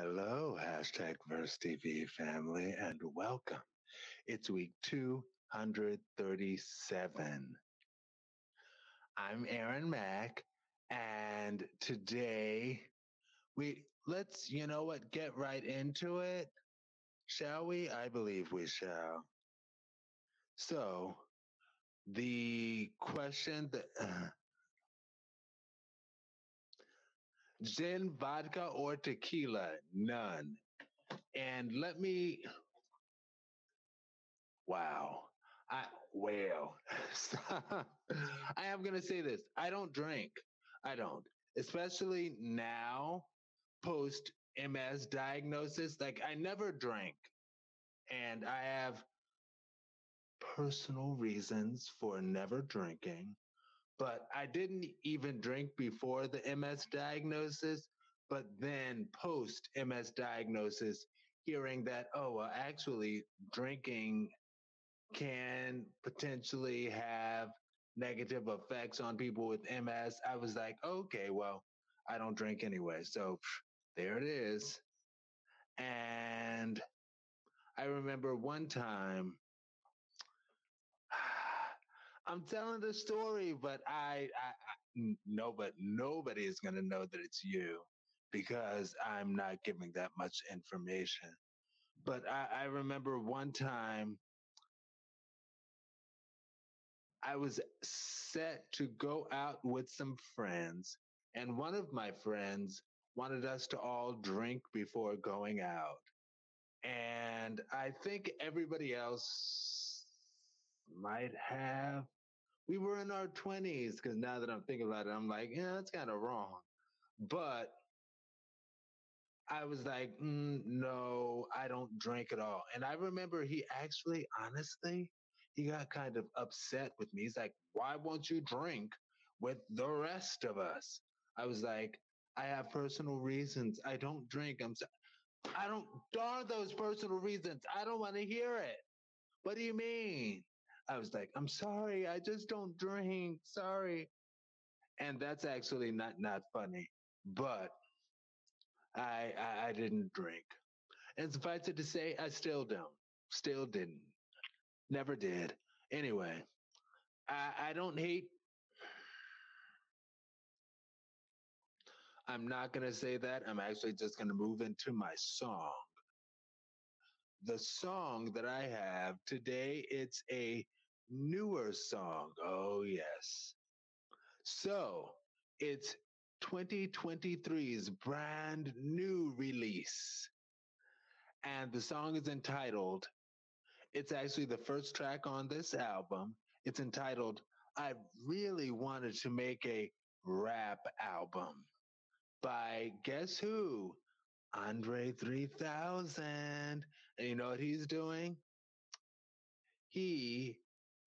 Hello, hashtag VersTEAv family, and welcome. It's week 237. I'm Aaron Mck, and today we let's, you know what, get right into it. Shall we? I believe we shall. So, the question that. Uh, gin, vodka, or tequila? None. And let me. Wow. I well, I am gonna say this. I don't drink. I don't, especially now, post MS diagnosis. Like I never drank, and I have personal reasons for never drinking but I didn't even drink before the MS diagnosis. But then post MS diagnosis, hearing that, oh, well, actually, drinking can potentially have negative effects on people with MS, I was like, okay, well, I don't drink anyway. So there it is. And I remember one time I'm telling the story, but I, I, I no, but nobody is going to know that it's you because I'm not giving that much information. But I, I remember one time I was set to go out with some friends, and one of my friends wanted us to all drink before going out. And I think everybody else might have we were in our 20s because now that I'm thinking about it, I'm like, yeah, that's kind of wrong. But I was like, mm, no, I don't drink at all. And I remember he actually, honestly, he got kind of upset with me. He's like, why won't you drink with the rest of us? I was like, I have personal reasons. I don't drink. I'm so- I don't darn those personal reasons. I don't want to hear it. What do you mean? I was like, I'm sorry, I just don't drink. Sorry. And that's actually not not funny. But I I, I didn't drink. And suffice it to say, I still don't. Still didn't. Never did. Anyway, I, I don't hate I'm not going to say that. I'm actually just going to move into my song. The song that I have today, it's a newer song. Oh, yes. So it's 2023's brand new release. And the song is entitled, it's actually the first track on this album. It's entitled, I Really Wanted to Make a Rap Album by guess who? Andre 3000. And you know what he's doing? He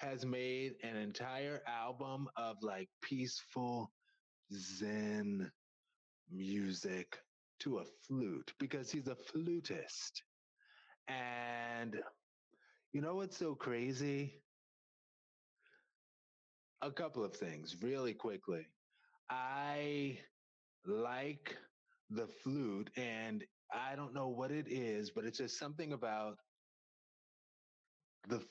has made an entire album of like peaceful Zen music to a flute because he's a flutist. And you know what's so crazy? A couple of things really quickly. I like the flute, and I don't know what it is, but it's just something about the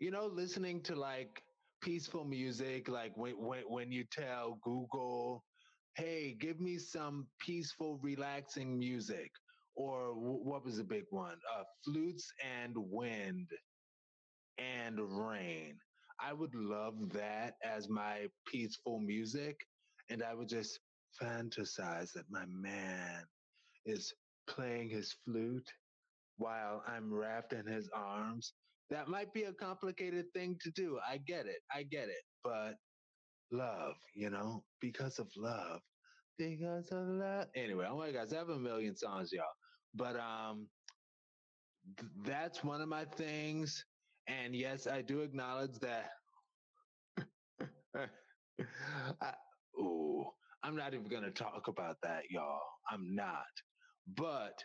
you know, listening to like peaceful music, like when when when you tell Google, "Hey, give me some peaceful, relaxing music," or what was the big one? Uh, flutes and wind and rain. I would love that as my peaceful music, and I would just fantasize that my man is playing his flute while I'm wrapped in his arms that might be a complicated thing to do. I get it. I get it. But love, you know, because of love. Because of love. Anyway, oh my gosh, I have a million songs, y'all. But um th- that's one of my things. And yes, I do acknowledge that I, ooh, I'm not even gonna talk about that, y'all. I'm not. But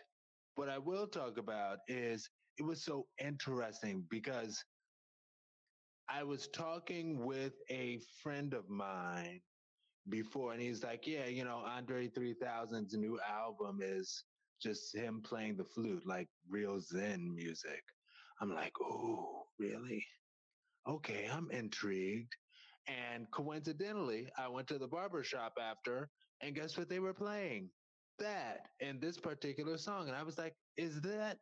what I will talk about is it was so interesting because I was talking with a friend of mine before, and he's like, "Yeah, you know, Andre 3000's new album is just him playing the flute, like real Zen music." I'm like, "Oh, really? Okay, I'm intrigued." And coincidentally, I went to the barber shop after, and guess what they were playing? That and this particular song, and I was like, "Is that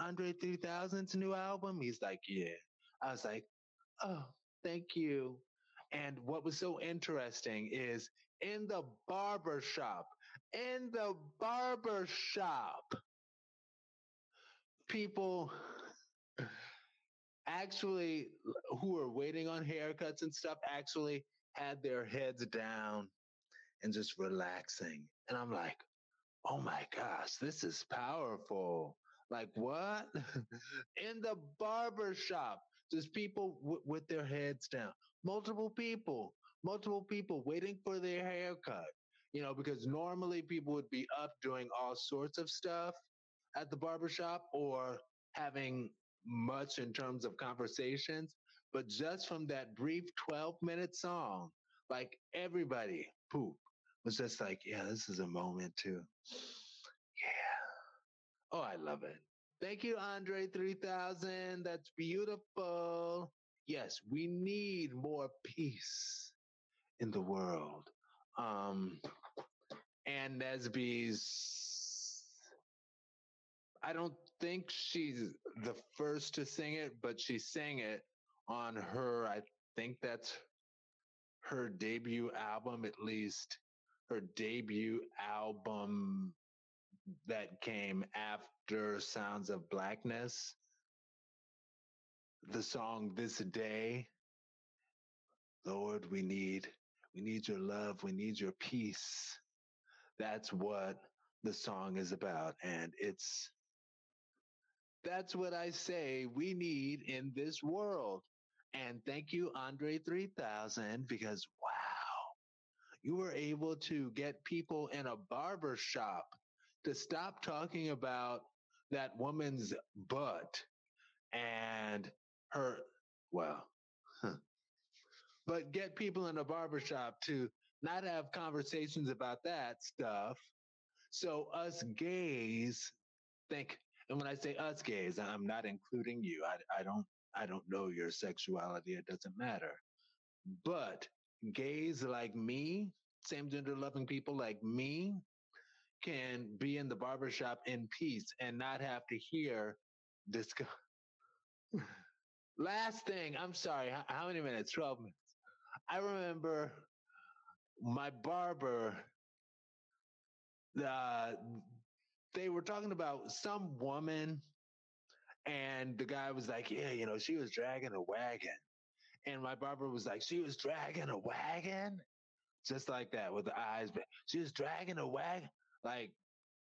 Andre 3000's new album?" He's like, "Yeah." I was like, "Oh, thank you." And what was so interesting is in the barber shop, in the barber shop, people actually who were waiting on haircuts and stuff actually had their heads down and just relaxing. And I'm like, oh my gosh, this is powerful. Like what? in the barber shop, just people w- with their heads down multiple people, multiple people waiting for their haircut. You know, because normally people would be up doing all sorts of stuff at the barbershop or having much in terms of conversations. But just from that brief 12 minute song, like everybody, poop, was just like, yeah, this is a moment too. Oh, I love it. Thank you, Andre 3000. That's beautiful yes, we need more peace in the world. Um, Ann Nesby's, I don't think she's the first to sing it, but she sang it on her, I think that's her debut album, at least her debut album that came after Sounds of Blackness the song This Day. Lord, we need we need your love, we need your peace. That's what the song is about and it's that's what I say we need in this world. And thank you Andre 3000 because wow. You were able to get people in a barber shop to stop talking about that woman's butt and her, well, huh. but get people in a barbershop to not have conversations about that stuff. So us gays think, and when I say us gays, I'm not including you. I, I don't, I don't know your sexuality. It doesn't matter. But gays like me, same gender loving people like me, can be in the barbershop in peace and not have to hear this. Last thing, I'm sorry, how, many minutes? 12 minutes. I remember my barber, uh, they were talking about some woman, and the guy was like, Yeah, you know, she was dragging a wagon. And my barber was like, She was dragging a wagon? Just like that with the eyes. She was dragging a wagon. Like,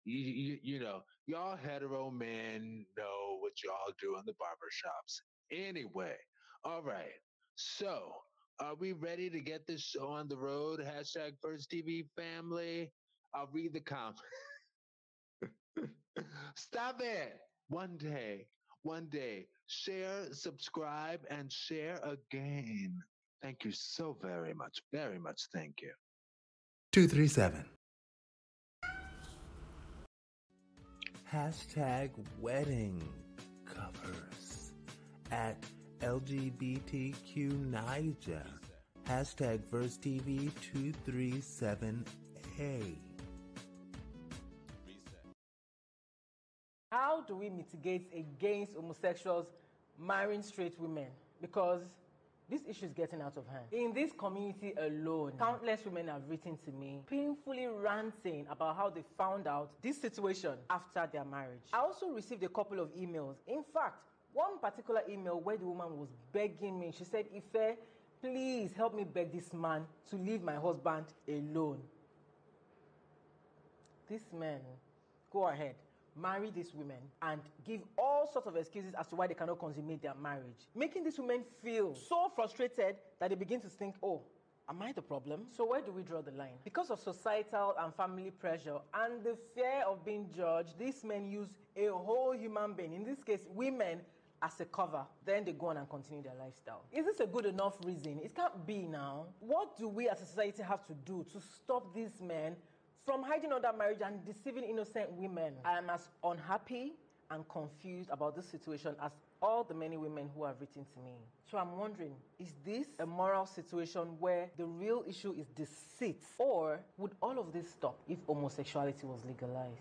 you, you, you know, y'all hetero men know what y'all do in the barber shops. Anyway, all right. So, are we ready to get this show on the road? Hashtag VersTEAv Family. I'll read the comments. Stop it. One day, one day, share, subscribe, and share again. Thank you so very much. Very much. Thank you. 237. Hashtag wedding covers at LGBTQ Naija. Hashtag VersTEAv 237A. How do we mitigate against homosexuals marrying straight women? Because this issue is getting out of hand. In this community alone, countless women have written to me, painfully ranting about how they found out this situation after their marriage. I also received a couple of emails. In fact, one particular email where the woman was begging me, she said, Ife, please help me beg this man to leave my husband alone. This man, go ahead, marry these women, and give all sorts of excuses as to why they cannot consummate their marriage, making these women feel so frustrated that they begin to think, oh, Am I the problem? So, where do we draw the line? Because of societal and family pressure and the fear of being judged, these men use a whole human being, in this case, women, as a cover, then they go on and continue their lifestyle. Is this a good enough reason? It can't be now. What do we as a society have to do to stop these men from hiding under marriage and deceiving innocent women? I am as unhappy and confused about this situation as all the many women who have written to me. So I'm wondering, is this a moral situation where the real issue is deceit? Or would all of this stop if homosexuality was legalized?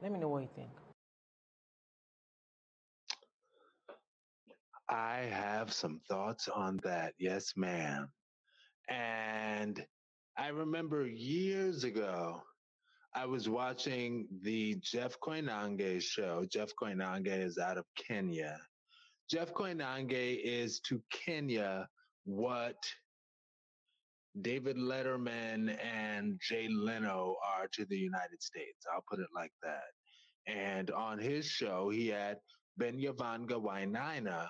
Let me know what you think. I have some thoughts on that. Yes, ma'am. And I remember years ago, I was watching the Jeff Koinange show. Jeff Koinange is out of Kenya. Jeff Koinange is to Kenya what David Letterman and Jay Leno are to the United States. I'll put it like that. And on his show, he had Binyavanga Wainaina,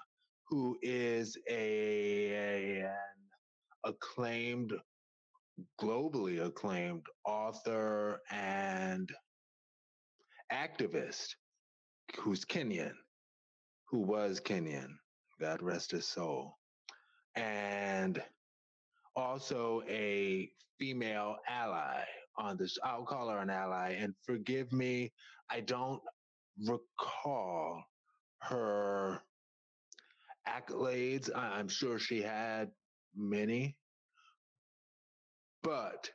who is a, an acclaimed, globally acclaimed author and activist who's Kenyan, who was Kenyan, God rest his soul, and also a female ally on this. I'll call her an ally, and forgive me, I don't recall her accolades. I'm sure she had many, but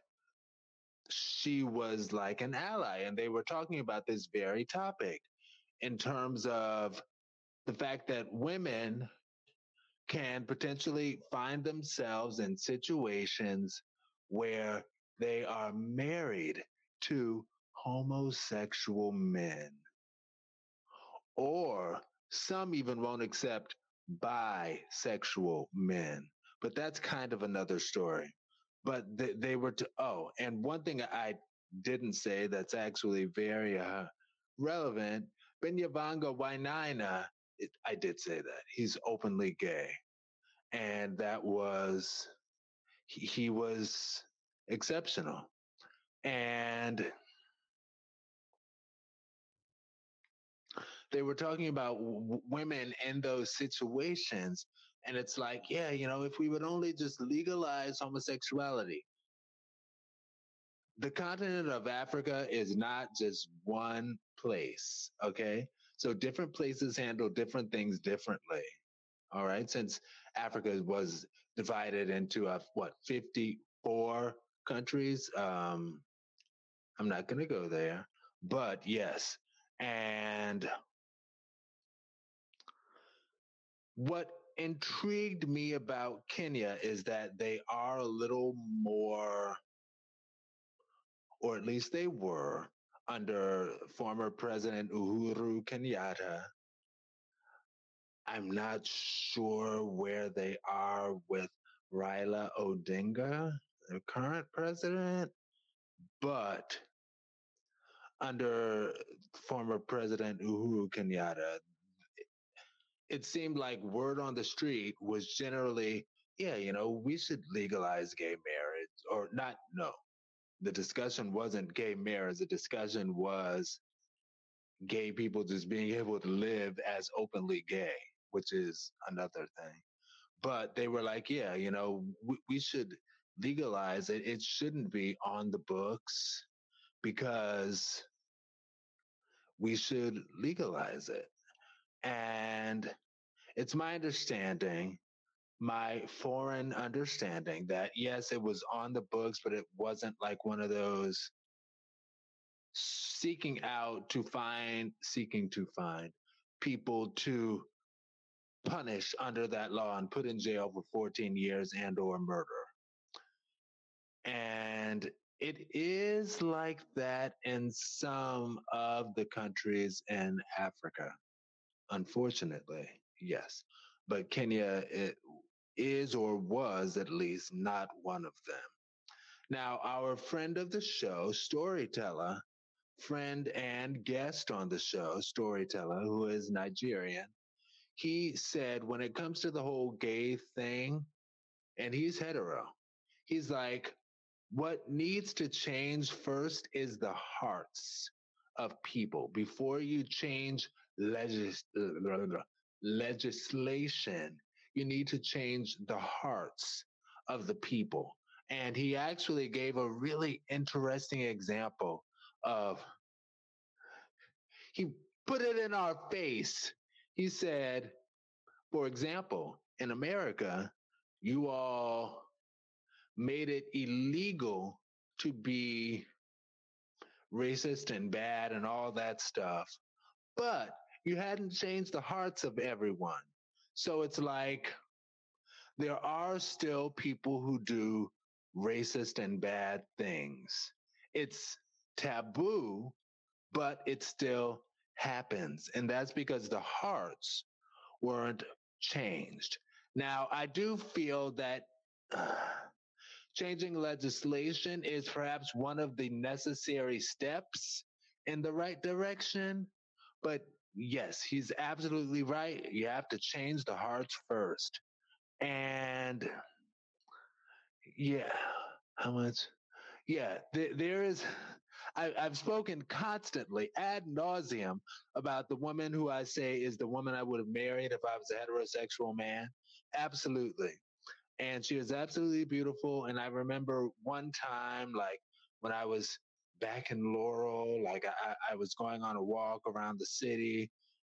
she was like an ally. And they were talking about this very topic in terms of the fact that women can potentially find themselves in situations where they are married to homosexual men. Or some even won't accept bisexual men, but that's kind of another story. But they, they were to, oh, and one thing I didn't say that's actually very uh, relevant Binyavanga Wainaina, it, I did say that. He's openly gay. And that was, he, he was exceptional. And they were talking about w- women in those situations. And it's like, yeah, you know, if we would only just legalize homosexuality, the continent of Africa is not just one place, okay? So different places handle different things differently. All right, since Africa was divided into a, what 54 countries. Um, I'm not going to go there, but yes, and what intrigued me about Kenya is that they are a little more, or at least they were, under former President Uhuru Kenyatta. I'm not sure where they are with Raila Odinga, the current president, but under former President Uhuru Kenyatta, it seemed like word on the street was generally, yeah, you know, we should legalize gay marriage or not. No, the discussion wasn't gay marriage. The discussion was gay people just being able to live as openly gay, which is another thing. But they were like, yeah, you know, we, we should legalize it. It shouldn't be on the books because we should legalize it. And it's my understanding, my foreign understanding, that yes, it was on the books, but it wasn't like one of those seeking out to find, seeking to find people to punish under that law and put in jail for 14 years and or murder. And it is like that in some of the countries in Africa. Unfortunately, yes. But Kenya is or was at least not one of them. Now, our friend of the show, storyteller, friend and guest on the show, storyteller, who is Nigerian, he said when it comes to the whole gay thing, and he's hetero, he's like, what needs to change first is the hearts of people. Before you change legis- legislation, you need to change the hearts of the people. And he actually gave a really interesting example of, he put it in our face. He said, for example, in America, you all made it illegal to be racist and bad and all that stuff. But you hadn't changed the hearts of everyone. So it's like there are still people who do racist and bad things. It's taboo, but it still happens. And that's because the hearts weren't changed. Now, I do feel that uh, changing legislation is perhaps one of the necessary steps in the right direction. But yes, he's absolutely right. You have to change the hearts first. And yeah, how much? Yeah, th- there is. I, have spoken constantly ad nauseum about the woman who I say is the woman I would have married if I was a heterosexual man. Absolutely. And she was absolutely beautiful. And I remember one time, like when I was back in Laurel, like I, I was going on a walk around the city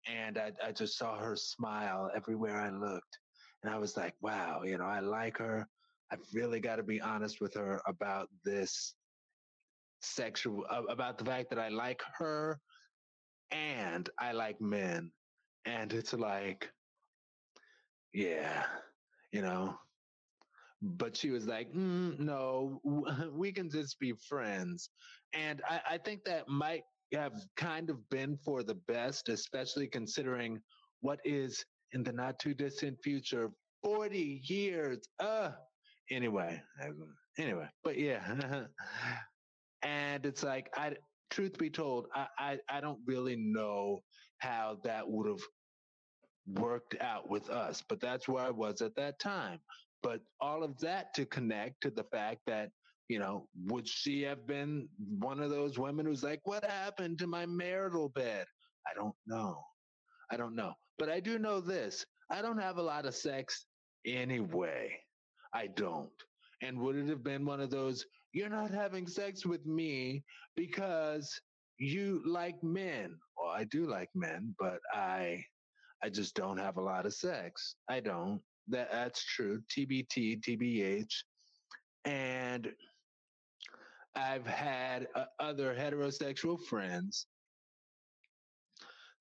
and I, I just saw her smile everywhere I looked. And I was like, wow, you know, I like her. I've really got to be honest with her about this sexual, about the fact that I like her and I like men. And it's like, yeah, you know. But she was like, mm, no, we can just be friends. And I, I think that might have kind of been for the best, especially considering what is in the not too distant future 40 years. Uh, anyway, anyway, but yeah. and it's like, I, truth be told, I, I, I don't really know how that would have worked out with us, but that's where I was at that time. But all of that to connect to the fact that, you know, would she have been one of those women who's like, what happened to my marital bed? I don't know. I don't know. But I do know this I don't have a lot of sex anyway. I don't. And would it have been one of those, you're not having sex with me because you like men? Well, I do like men, but I I just don't have a lot of sex. I don't. That that's true. TBT, TBH. And I've had uh, other heterosexual friends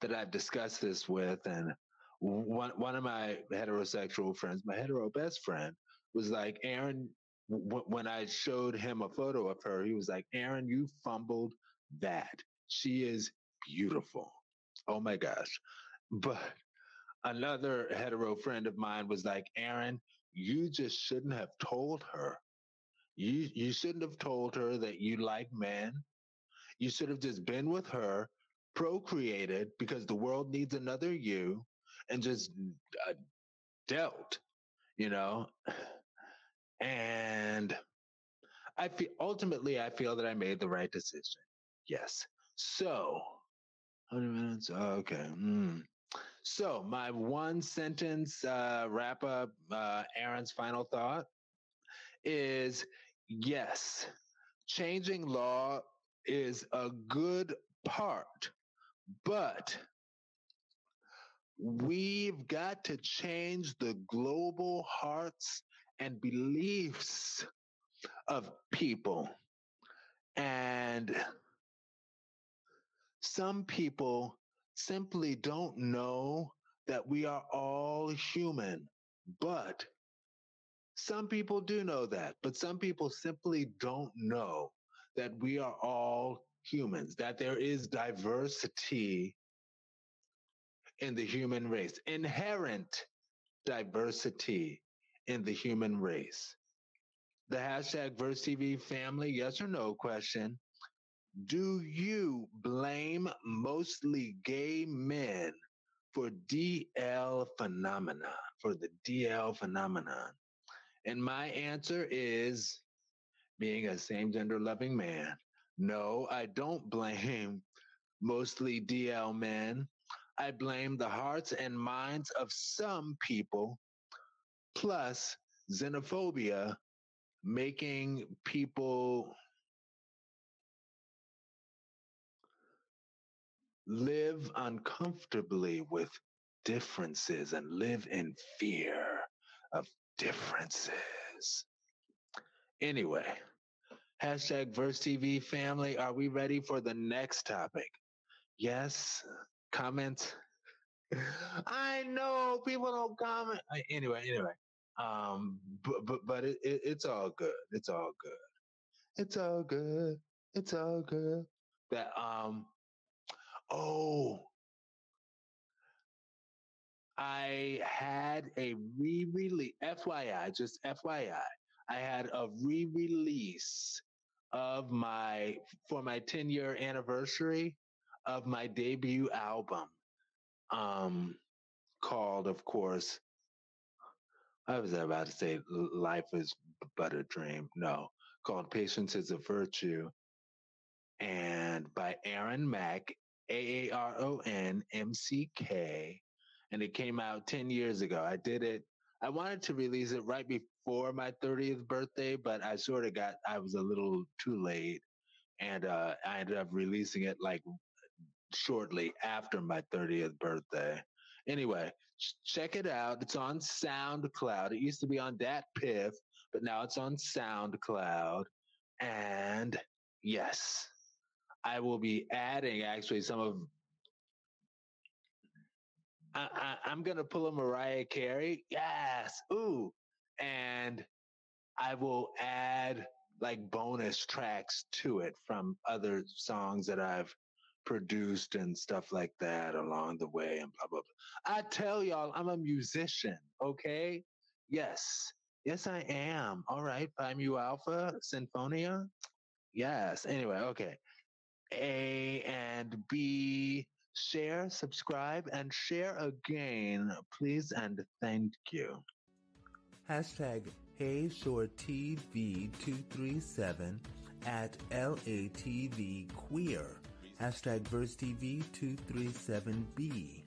that I've discussed this with, and one one of my heterosexual friends, my hetero best friend, was like, "Aaron." W- when I showed him a photo of her, he was like, "Aaron, you fumbled that. She is beautiful. Oh my gosh!" But another hetero friend of mine was like, Aaron, you just shouldn't have told her. You you shouldn't have told her that you like men. You should have just been with her, procreated because the world needs another you, and just uh, dealt, you know. And I feel ultimately I feel that I made the right decision. Yes. So, many minutes? Okay. Mm. So, my one sentence uh, wrap up, uh, Aaron's final thought is yes, changing law is a good part, but we've got to change the global hearts and beliefs of people. And some people simply don't know that we are all human. But some people do know that, but some people simply don't know that we are all humans, that there is diversity in the human race, inherent diversity in the human race. The hashtag VersTEAv family, yes or no question do you blame mostly gay men for DL phenomena, for the DL phenomenon? And my answer is being a same gender loving man. No, I don't blame mostly DL men. I blame the hearts and minds of some people, plus xenophobia, making people live uncomfortably with differences and live in fear of differences. Anyway, hashtag VersTEAv family, are we ready for the next topic? Yes, comment. I know people don't comment. Anyway, anyway, um, but but, but it, it, it's all good. It's all good. It's all good. It's all good. That um, oh, I had a re-release. FYI, just FYI, I had a re-release of my for my 10 year anniversary of my debut album, um, called, of course, I was about to say life is but a dream. No, called Patience is a Virtue, and by Aaron Mck, A A R O N M C K and it came out 10 years ago. I did it. I wanted to release it right before my 30th birthday, but I sort of got, I was a little too late. And uh, I ended up releasing it like shortly after my 30th birthday. Anyway, check it out. It's on SoundCloud. It used to be on Dat Piff, but now it's on SoundCloud. And yes, I will be adding actually some of I, I, am gonna pull a Mariah Carey. Yes, ooh, and I will add like bonus tracks to it from other songs that I've produced and stuff like that along the way and blah blah blah. I tell y'all, I'm a musician. Okay, yes, yes, I am. All right, I'm Mu Alpha Sinfonia. Yes. Anyway, okay. A and B share, subscribe, and share again, please and thank you. Hashtag HeyShorTEAv237 at LATV Queer. Hashtag VersTEAv237B.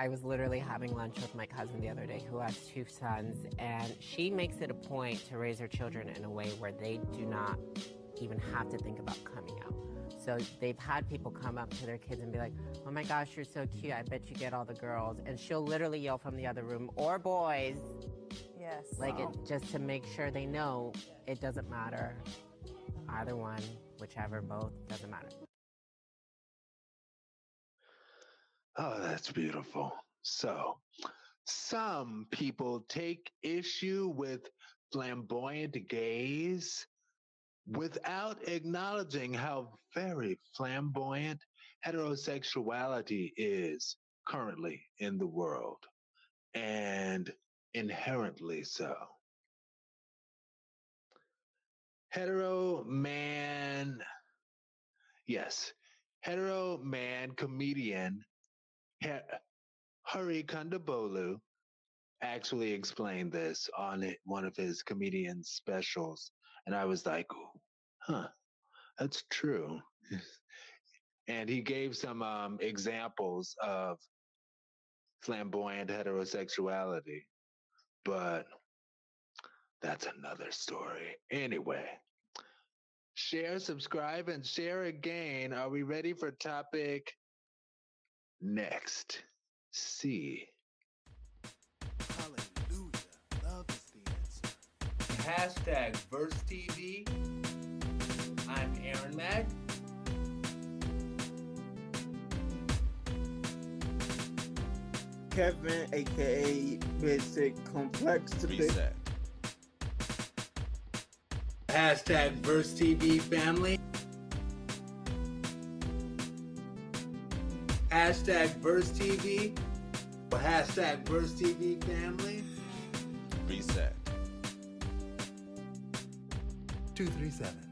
I was literally having lunch with my cousin the other day who has two sons, and she makes it a point to raise her children in a way where they do not even have to think about coming out. So they've had people come up to their kids and be like, oh my gosh, you're so cute. I bet you get all the girls. And she'll literally yell from the other room, or boys. Yes. Like wow. it, just to make sure they know it doesn't matter. Either one, whichever, both, doesn't matter. Oh, that's beautiful. So, some people take issue with flamboyant gays without acknowledging how very flamboyant heterosexuality is currently in the world and inherently so. Hetero man, yes, hetero man comedian Hari Kondabolu actually explained this on one of his comedian specials. And I was like, huh, that's true. and he gave some um, examples of flamboyant heterosexuality, but that's another story. Anyway, share, subscribe, and share again. Are we ready for topic next? See. Hallelujah. Love is the answer. Hashtag Verse TV I'm Aaron Mck. Kevin, aka Basic Complexity. Reset. Hashtag VersTEAv family. Hashtag VersTEAv. Or hashtag VersTEAv family. Reset. 237.